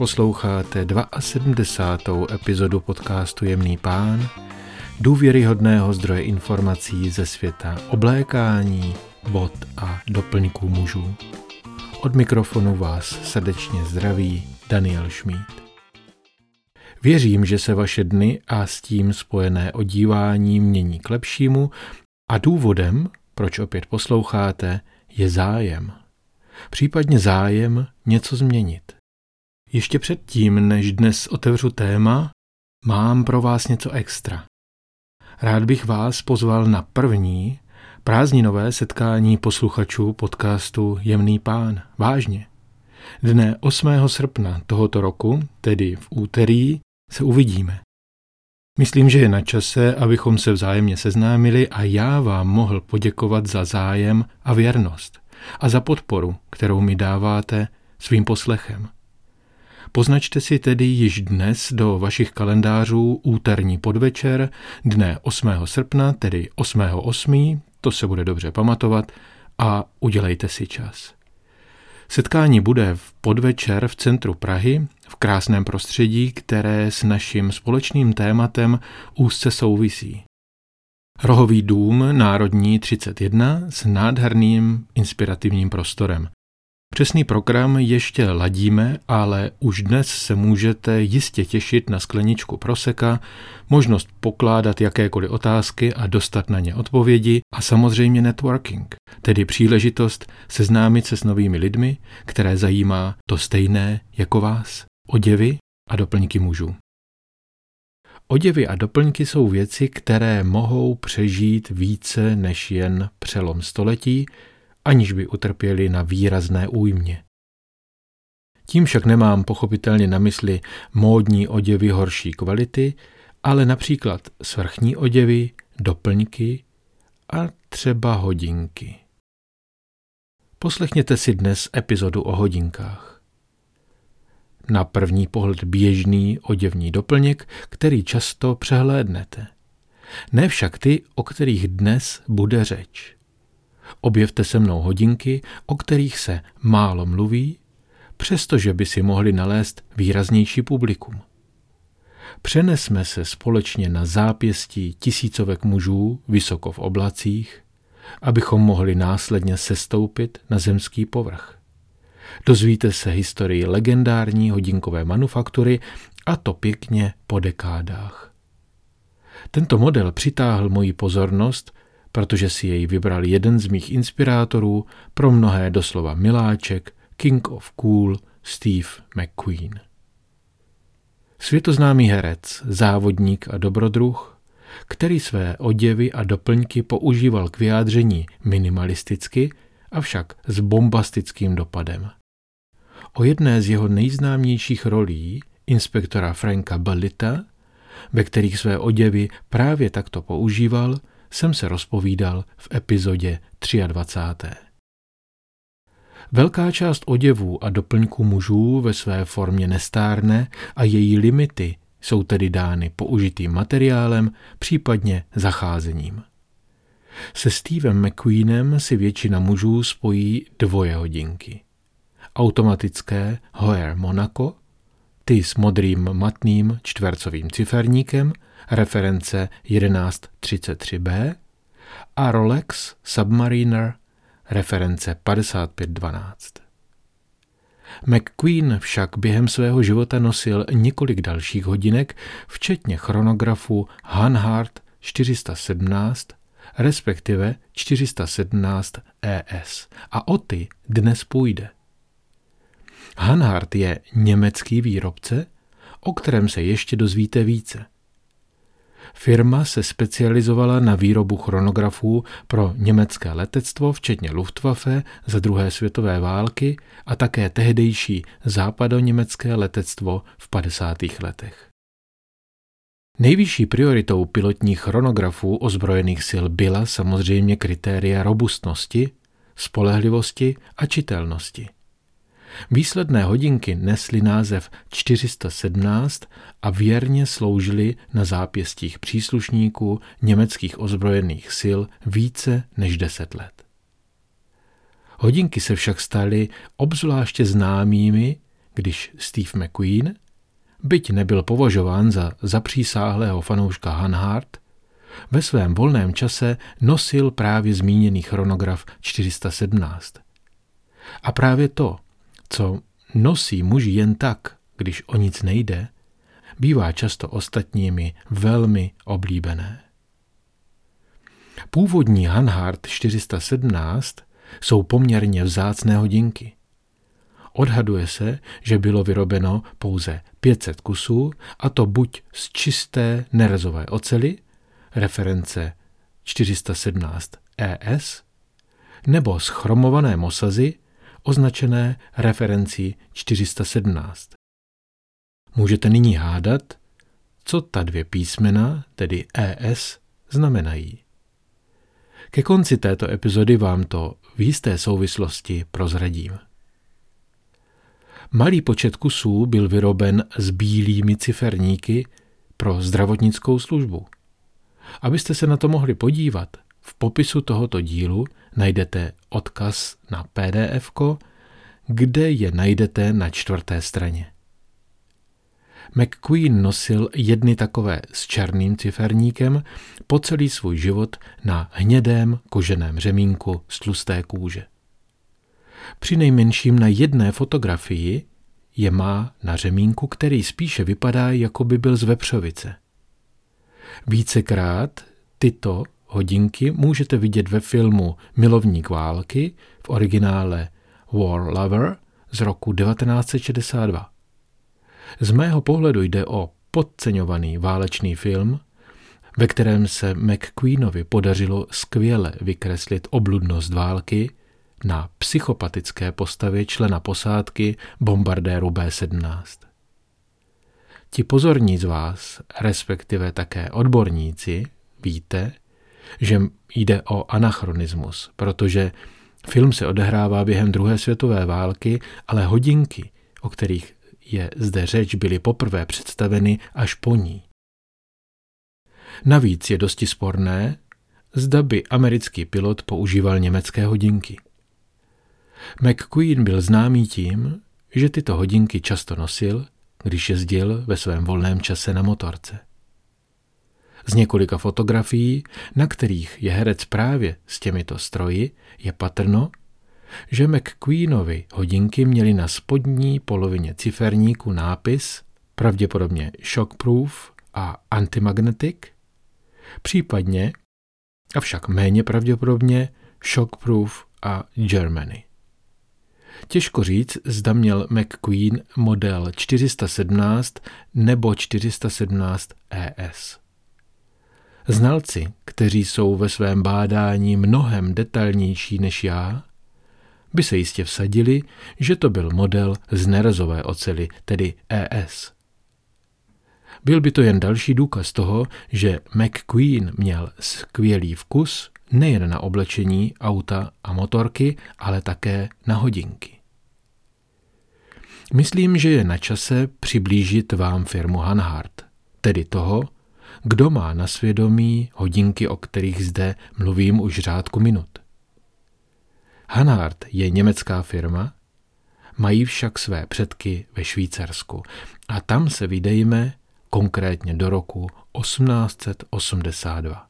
Posloucháte 72. epizodu podcastu Jemný pán, důvěryhodného zdroje informací ze světa oblékání, bod a doplňků mužů. Od mikrofonu vás srdečně zdraví Daniel Šmíd. Věřím, že se vaše dny a s tím spojené odívání mění k lepšímu a důvodem, proč opět posloucháte, je zájem. Případně zájem něco změnit. Ještě předtím, než dnes otevřu téma, mám pro vás něco extra. Rád bych vás pozval na první prázdninové setkání posluchačů podcastu Jemný pán. Vážně. Dne 8. srpna tohoto roku, tedy v úterý, se uvidíme. Myslím, že je na čase, abychom se vzájemně seznámili a já vám mohl poděkovat za zájem a věrnost a za podporu, kterou mi dáváte svým poslechem. Poznačte si tedy již dnes do vašich kalendářů úterní podvečer dne 8. srpna, tedy 8.8., to se bude dobře pamatovat, a udělejte si čas. Setkání bude v podvečer v centru Prahy, v krásném prostředí, které s naším společným tématem úzce souvisí. Rohový dům Národní 31 s nádherným inspirativním prostorem. Přesný program ještě ladíme, ale už dnes se můžete jistě těšit na skleničku proseka, možnost pokládat jakékoliv otázky a dostat na ně odpovědi a samozřejmě networking, tedy příležitost seznámit se s novými lidmi, které zajímá to stejné jako vás, oděvy a doplňky mužů. Oděvy a doplňky jsou věci, které mohou přežít více než jen přelom století, aniž by utrpěli na výrazné újmě. Tím však nemám pochopitelně na mysli módní oděvy horší kvality, ale například svrchní oděvy, doplňky a třeba hodinky. Poslechněte si dnes epizodu o hodinkách. Na první pohled běžný oděvní doplněk, který často přehlédnete. Ne však ty, o kterých dnes bude řeč. Objevte se mnou hodinky, o kterých se málo mluví, přestože by si mohli nalézt výraznější publikum. Přenesme se společně na zápěstí tisícovek mužů vysoko v oblacích, abychom mohli následně sestoupit na zemský povrch. Dozvíte se historii legendární hodinkové manufaktury a to pěkně po dekádách. Tento model přitáhl moji pozornost protože si jej vybral jeden z mých inspirátorů, pro mnohé doslova miláček, King of Cool, Steve McQueen. Světoznámý herec, závodník a dobrodruh, který své oděvy a doplňky používal k vyjádření minimalisticky, avšak s bombastickým dopadem. O jedné z jeho nejznámějších rolí, inspektora Franka Ballita, ve kterých své oděvy právě takto používal, jsem se rozpovídal v epizodě 23. Velká část oděvů a doplňků mužů ve své formě nestárne a její limity jsou tedy dány použitým materiálem, případně zacházením. Se Stevem McQueenem si většina mužů spojí dvoje hodinky. Automatické Hoer Monaco, ty s modrým matným čtvercovým ciferníkem – reference 1133b a Rolex Submariner reference 5512. McQueen však během svého života nosil několik dalších hodinek, včetně chronografu Hanhart 417, respektive 417 ES. A o ty dnes půjde. Hanhart je německý výrobce, o kterém se ještě dozvíte více. Firma se specializovala na výrobu chronografů pro německé letectvo, včetně Luftwaffe za druhé světové války a také tehdejší západoněmecké letectvo v 50. letech. Nejvyšší prioritou pilotních chronografů ozbrojených sil byla samozřejmě kritéria robustnosti, spolehlivosti a čitelnosti – Výsledné hodinky nesly název 417 a věrně sloužily na zápěstích příslušníků německých ozbrojených sil více než deset let. Hodinky se však staly obzvláště známými, když Steve McQueen, byť nebyl považován za zapřísáhlého fanouška Hanhart, ve svém volném čase nosil právě zmíněný chronograf 417. A právě to, co nosí muži jen tak, když o nic nejde, bývá často ostatními velmi oblíbené. Původní Hanhart 417 jsou poměrně vzácné hodinky. Odhaduje se, že bylo vyrobeno pouze 500 kusů, a to buď z čisté nerezové ocely, reference 417 ES, nebo z chromované mosazy, označené referencí 417. Můžete nyní hádat, co ta dvě písmena, tedy ES, znamenají. Ke konci této epizody vám to v jisté souvislosti prozradím. Malý počet kusů byl vyroben s bílými ciferníky pro zdravotnickou službu. Abyste se na to mohli podívat, v popisu tohoto dílu najdete odkaz na PDF, kde je najdete na čtvrté straně. McQueen nosil jedny takové s černým ciferníkem po celý svůj život na hnědém koženém řemínku z tlusté kůže. Při nejmenším na jedné fotografii je má na řemínku, který spíše vypadá, jako by byl z vepřovice. Vícekrát tyto hodinky můžete vidět ve filmu Milovník války v originále War Lover z roku 1962. Z mého pohledu jde o podceňovaný válečný film, ve kterém se McQueenovi podařilo skvěle vykreslit obludnost války na psychopatické postavě člena posádky bombardéru B-17. Ti pozorní z vás, respektive také odborníci, víte, že jde o anachronismus, protože film se odehrává během druhé světové války, ale hodinky, o kterých je zde řeč, byly poprvé představeny až po ní. Navíc je dosti sporné, zda by americký pilot používal německé hodinky. McQueen byl známý tím, že tyto hodinky často nosil, když jezdil ve svém volném čase na motorce. Z několika fotografií, na kterých je herec právě s těmito stroji, je patrno, že McQueenovi hodinky měly na spodní polovině ciferníku nápis pravděpodobně shockproof a antimagnetic, případně, avšak méně pravděpodobně, shockproof a Germany. Těžko říct, zda měl McQueen model 417 nebo 417 ES. Znalci, kteří jsou ve svém bádání mnohem detailnější než já, by se jistě vsadili, že to byl model z nerezové ocely, tedy ES. Byl by to jen další důkaz toho, že McQueen měl skvělý vkus nejen na oblečení auta a motorky, ale také na hodinky. Myslím, že je na čase přiblížit vám firmu Hanhart, tedy toho, kdo má na svědomí hodinky, o kterých zde mluvím už řádku minut. Hanhart je německá firma, mají však své předky ve Švýcarsku a tam se vydejme konkrétně do roku 1882.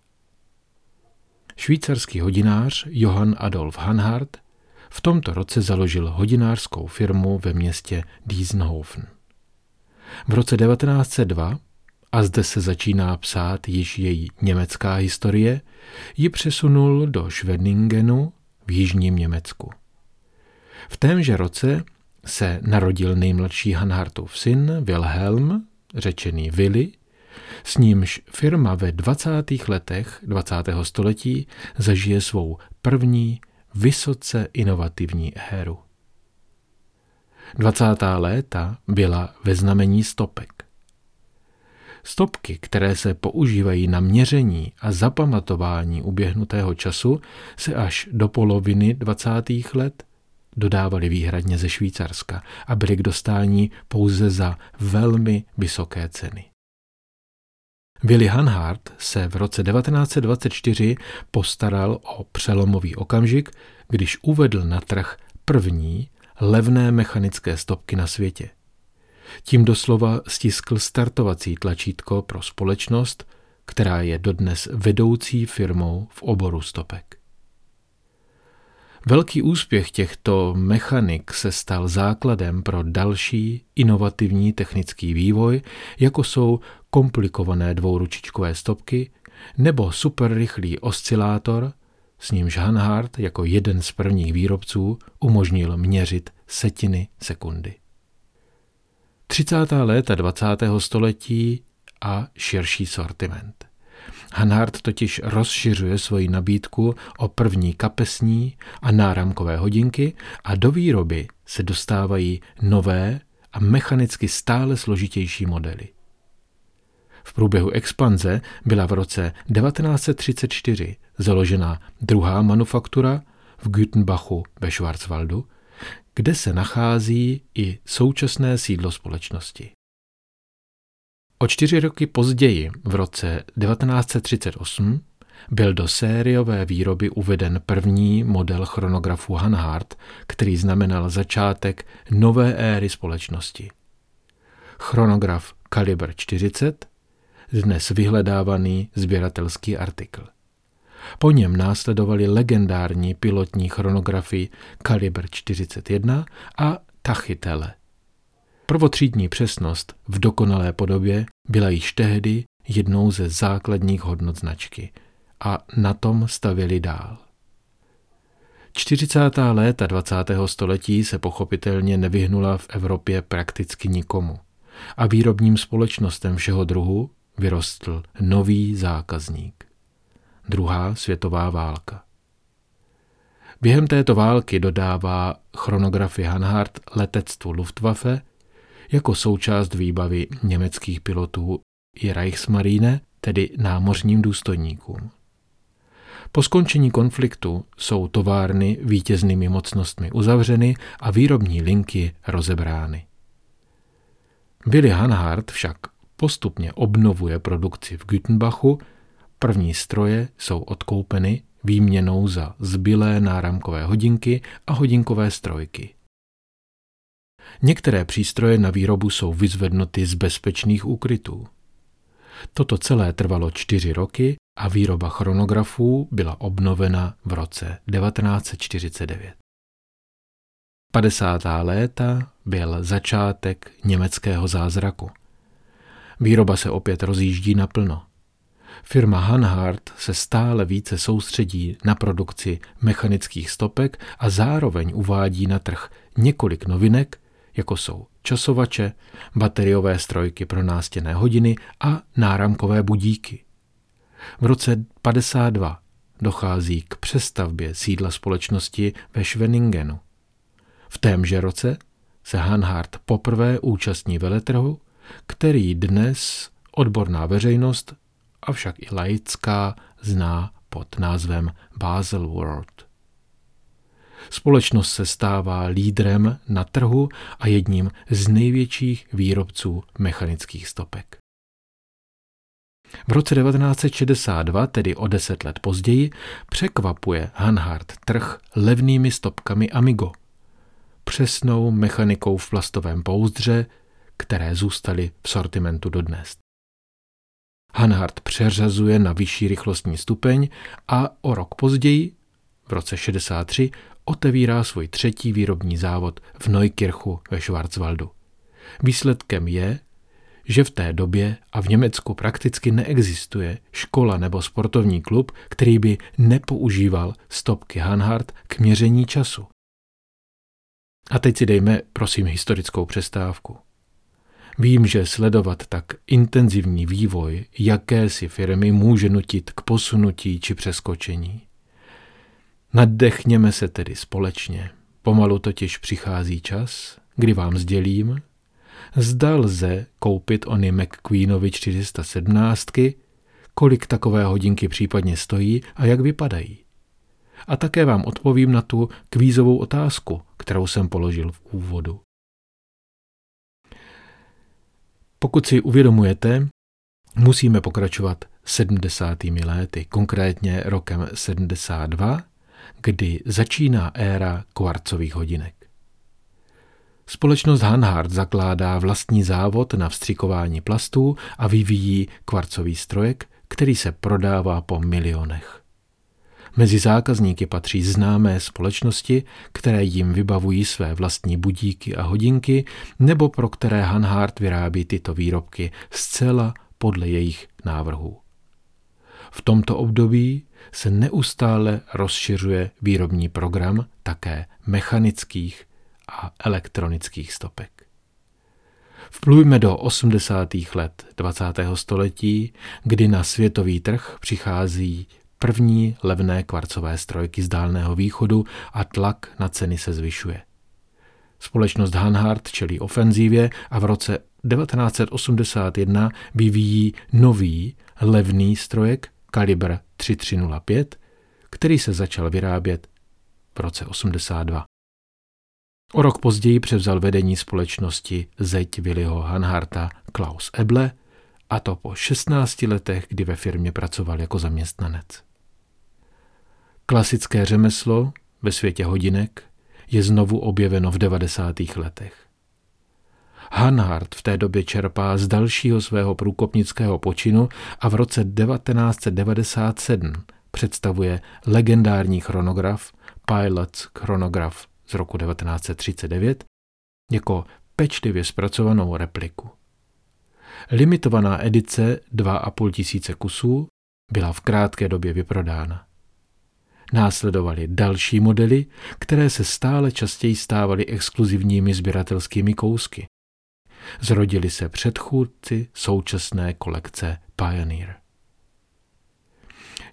Švýcarský hodinář Johann Adolf Hanhart v tomto roce založil hodinářskou firmu ve městě Diesenhofen. V roce 1902, a zde se začíná psát již její německá historie, ji přesunul do Schweningenu v jižním Německu. V témže roce se narodil nejmladší Hanhartův syn Wilhelm, řečený Willy, s nímž firma ve 20. letech 20. století zažije svou první vysoce inovativní éru. 20. léta byla ve znamení stopek. Stopky, které se používají na měření a zapamatování uběhnutého času, se až do poloviny 20. let dodávaly výhradně ze Švýcarska a byly k dostání pouze za velmi vysoké ceny. Willy Hanhart se v roce 1924 postaral o přelomový okamžik, když uvedl na trh první levné mechanické stopky na světě, Tím doslova stiskl startovací tlačítko pro společnost, která je dodnes vedoucí firmou v oboru stopek. Velký úspěch těchto mechanik se stal základem pro další inovativní technický vývoj, jako jsou komplikované dvouručičkové stopky nebo superrychlý oscilátor, s nímž Hanhart jako jeden z prvních výrobců umožnil měřit setiny sekundy. 30. léta 20. století a širší sortiment. Hanhart totiž rozšiřuje svoji nabídku o první kapesní a náramkové hodinky a do výroby se dostávají nové a mechanicky stále složitější modely. V průběhu expanze byla v roce 1934 založena druhá manufaktura v Gütenbachu ve Schwarzwaldu, kde se nachází i současné sídlo společnosti. O čtyři roky později, v roce 1938, byl do sériové výroby uveden první model chronografu Hanhart, který znamenal začátek nové éry společnosti. Chronograf Kaliber 40, dnes vyhledávaný sběratelský artikl. Po něm následovaly legendární pilotní chronografy Kaliber 41 a Tachytele. Prvotřídní přesnost v dokonalé podobě byla již tehdy jednou ze základních hodnot značky a na tom stavěli dál. 40. léta 20. století se pochopitelně nevyhnula v Evropě prakticky nikomu a výrobním společnostem všeho druhu vyrostl nový zákazník. Druhá světová válka. Během této války dodává chronografie Hanhart letectvu Luftwaffe jako součást výbavy německých pilotů i Reichsmarine, tedy námořním důstojníkům. Po skončení konfliktu jsou továrny vítěznými mocnostmi uzavřeny a výrobní linky rozebrány. Willy Hanhart však postupně obnovuje produkci v Gütenbachu, první stroje jsou odkoupeny výměnou za zbylé náramkové hodinky a hodinkové strojky. Některé přístroje na výrobu jsou vyzvednuty z bezpečných úkrytů. Toto celé trvalo čtyři roky a výroba chronografů byla obnovena v roce 1949. 50. léta byl začátek německého zázraku. Výroba se opět rozjíždí naplno. Firma Hanhart se stále více soustředí na produkci mechanických stopek a zároveň uvádí na trh několik novinek, jako jsou časovače, bateriové strojky pro nástěné hodiny a náramkové budíky. V roce 52 dochází k přestavbě sídla společnosti ve Schweningenu. V témže roce se Hanhart poprvé účastní veletrhu, který dnes odborná veřejnost, avšak i laická, zná pod názvem Basel World. Společnost se stává lídrem na trhu a jedním z největších výrobců mechanických stopek. V roce 1962, tedy o deset let později, překvapuje Hanhart trh levnými stopkami Amigo. Přesnou mechanikou v plastovém pouzdře, které zůstaly v sortimentu dodnes. Hanhart přeřazuje na vyšší rychlostní stupeň a o rok později, v roce 63, otevírá svůj třetí výrobní závod v Neukirchu ve Schwarzwaldu. Výsledkem je, že v té době a v Německu prakticky neexistuje škola nebo sportovní klub, který by nepoužíval stopky Hanhart k měření času. A teď si dejme, prosím, historickou přestávku. Vím, že sledovat tak intenzivní vývoj jakési firmy může nutit k posunutí či přeskočení. Naddechněme se tedy společně. Pomalu totiž přichází čas, kdy vám sdělím, zda lze koupit ony McQueenovi 417, kolik takové hodinky případně stojí a jak vypadají. A také vám odpovím na tu kvízovou otázku, kterou jsem položil v úvodu. Pokud si uvědomujete, musíme pokračovat 70. léty, konkrétně rokem 72, kdy začíná éra kvarcových hodinek. Společnost Hanhard zakládá vlastní závod na vstřikování plastů a vyvíjí kvarcový strojek, který se prodává po milionech. Mezi zákazníky patří známé společnosti, které jim vybavují své vlastní budíky a hodinky, nebo pro které Hanhard vyrábí tyto výrobky zcela podle jejich návrhů. V tomto období se neustále rozšiřuje výrobní program také mechanických a elektronických stopek. Vplujme do 80. let 20. století, kdy na světový trh přichází první levné kvarcové strojky z Dálného východu a tlak na ceny se zvyšuje. Společnost Hanhart čelí ofenzívě a v roce 1981 vyvíjí nový levný strojek kalibr 3305, který se začal vyrábět v roce 82. O rok později převzal vedení společnosti zeď Williho Hanharta Klaus Eble, a to po 16 letech, kdy ve firmě pracoval jako zaměstnanec. Klasické řemeslo ve světě hodinek je znovu objeveno v 90. letech. Hanhart v té době čerpá z dalšího svého průkopnického počinu a v roce 1997 představuje legendární chronograf Pilot's Chronograph z roku 1939 jako pečlivě zpracovanou repliku. Limitovaná edice 2,5 tisíce kusů byla v krátké době vyprodána. Následovaly další modely, které se stále častěji stávaly exkluzivními sběratelskými kousky. Zrodili se předchůdci současné kolekce Pioneer.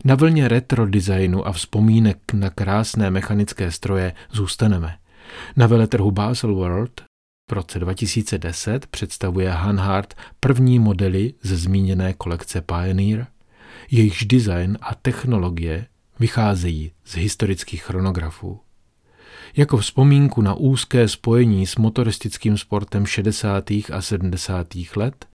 Na vlně retro designu a vzpomínek na krásné mechanické stroje zůstaneme. Na veletrhu Basel World v roce 2010 představuje Hanhart první modely ze zmíněné kolekce Pioneer, jejichž design a technologie vycházejí z historických chronografů. Jako vzpomínku na úzké spojení s motoristickým sportem 60. a 70. let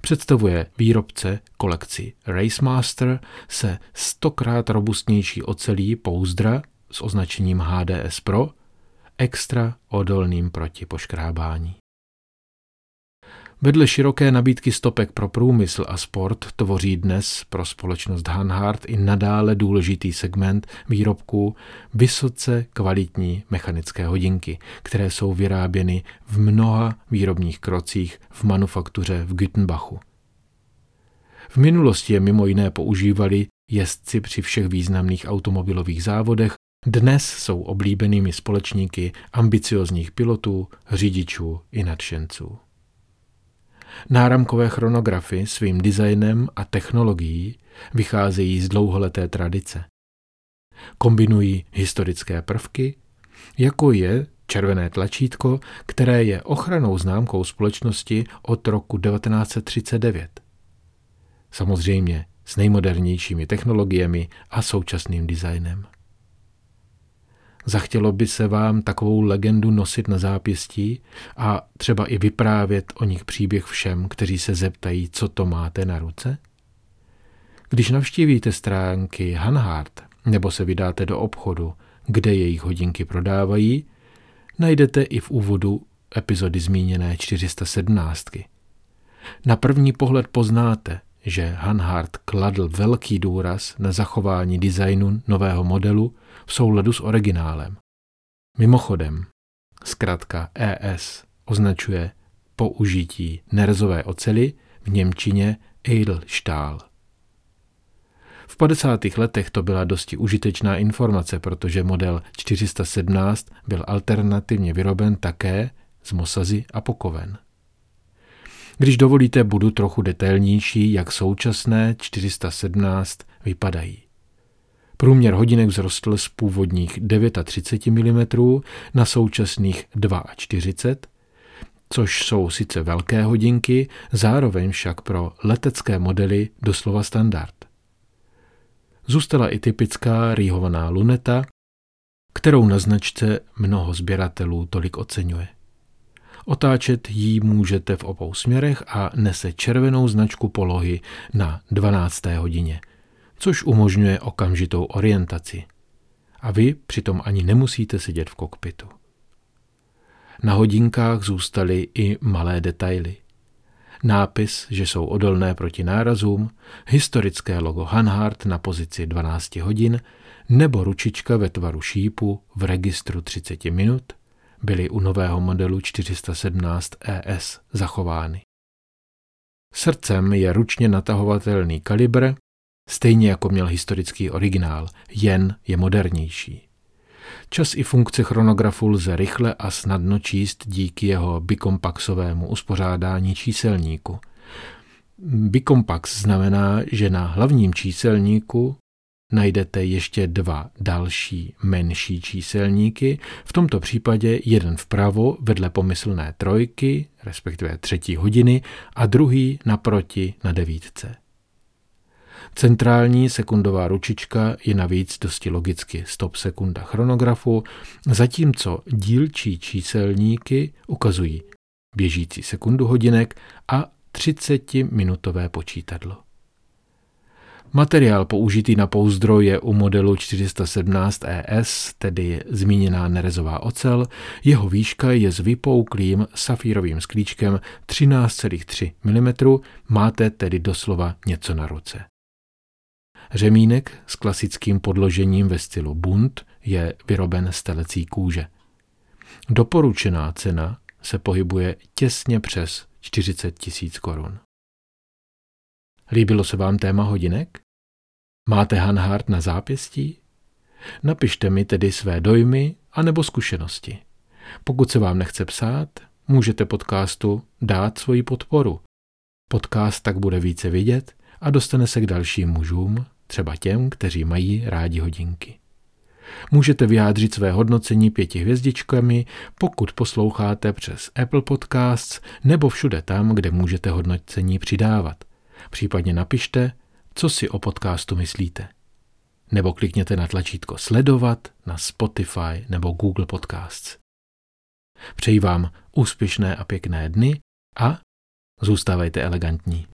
Představuje výrobce kolekci Racemaster se stokrát robustnější ocelí pouzdra s označením HDS Pro, extra odolným proti poškrábání. Vedle široké nabídky stopek pro průmysl a sport tvoří dnes pro společnost Hanhart i nadále důležitý segment výrobků vysoce kvalitní mechanické hodinky, které jsou vyráběny v mnoha výrobních krocích v manufaktuře v Güttenbachu. V minulosti je mimo jiné používali jezdci při všech významných automobilových závodech, dnes jsou oblíbenými společníky ambiciozních pilotů, řidičů i nadšenců. Náramkové chronografy svým designem a technologií vycházejí z dlouholeté tradice. Kombinují historické prvky, jako je červené tlačítko, které je ochranou známkou společnosti od roku 1939. Samozřejmě s nejmodernějšími technologiemi a současným designem. Zachtělo by se vám takovou legendu nosit na zápěstí a třeba i vyprávět o nich příběh všem, kteří se zeptají, co to máte na ruce? Když navštívíte stránky Hanhart nebo se vydáte do obchodu, kde jejich hodinky prodávají, najdete i v úvodu epizody zmíněné 417. Na první pohled poznáte, že Hanhart kladl velký důraz na zachování designu nového modelu v souladu s originálem. Mimochodem, zkrátka ES označuje použití nerzové ocely v Němčině Edelstahl. V 50. letech to byla dosti užitečná informace, protože model 417 byl alternativně vyroben také z mosazy a pokoven. Když dovolíte, budu trochu detailnější, jak současné 417 vypadají. Průměr hodinek vzrostl z původních 39 mm na současných 42, což jsou sice velké hodinky, zároveň však pro letecké modely doslova standard. Zůstala i typická rýhovaná luneta, kterou na značce mnoho sběratelů tolik oceňuje. Otáčet ji můžete v obou směrech a nese červenou značku polohy na 12. hodině, což umožňuje okamžitou orientaci. A vy přitom ani nemusíte sedět v kokpitu. Na hodinkách zůstaly i malé detaily. Nápis, že jsou odolné proti nárazům, historické logo Hanhart na pozici 12 hodin nebo ručička ve tvaru šípu v registru 30 minut byly u nového modelu 417 ES zachovány. Srdcem je ručně natahovatelný kalibr, stejně jako měl historický originál, jen je modernější. Čas i funkce chronografu lze rychle a snadno číst díky jeho bikompaxovému uspořádání číselníku. Bikompax znamená, že na hlavním číselníku najdete ještě dva další menší číselníky, v tomto případě jeden vpravo vedle pomyslné trojky, respektive třetí hodiny, a druhý naproti na devítce. Centrální sekundová ručička je navíc dosti logicky stop sekunda chronografu, zatímco dílčí číselníky ukazují běžící sekundu hodinek a 30-minutové počítadlo. Materiál použitý na pouzdro je u modelu 417 ES, tedy zmíněná nerezová ocel. Jeho výška je s vypouklým safírovým sklíčkem 13,3 mm, máte tedy doslova něco na ruce. Řemínek s klasickým podložením ve stylu bunt je vyroben z telecí kůže. Doporučená cena se pohybuje těsně přes 40 tisíc korun. Líbilo se vám téma hodinek? Máte Hanhart na zápěstí? Napište mi tedy své dojmy anebo zkušenosti. Pokud se vám nechce psát, můžete podcastu dát svoji podporu. Podcast tak bude více vidět a dostane se k dalším mužům, třeba těm, kteří mají rádi hodinky. Můžete vyjádřit své hodnocení pěti hvězdičkami, pokud posloucháte přes Apple Podcasts nebo všude tam, kde můžete hodnocení přidávat. Případně napište, co si o podcastu myslíte. Nebo klikněte na tlačítko sledovat na Spotify nebo Google Podcasts. Přeji vám úspěšné a pěkné dny a zůstávejte elegantní.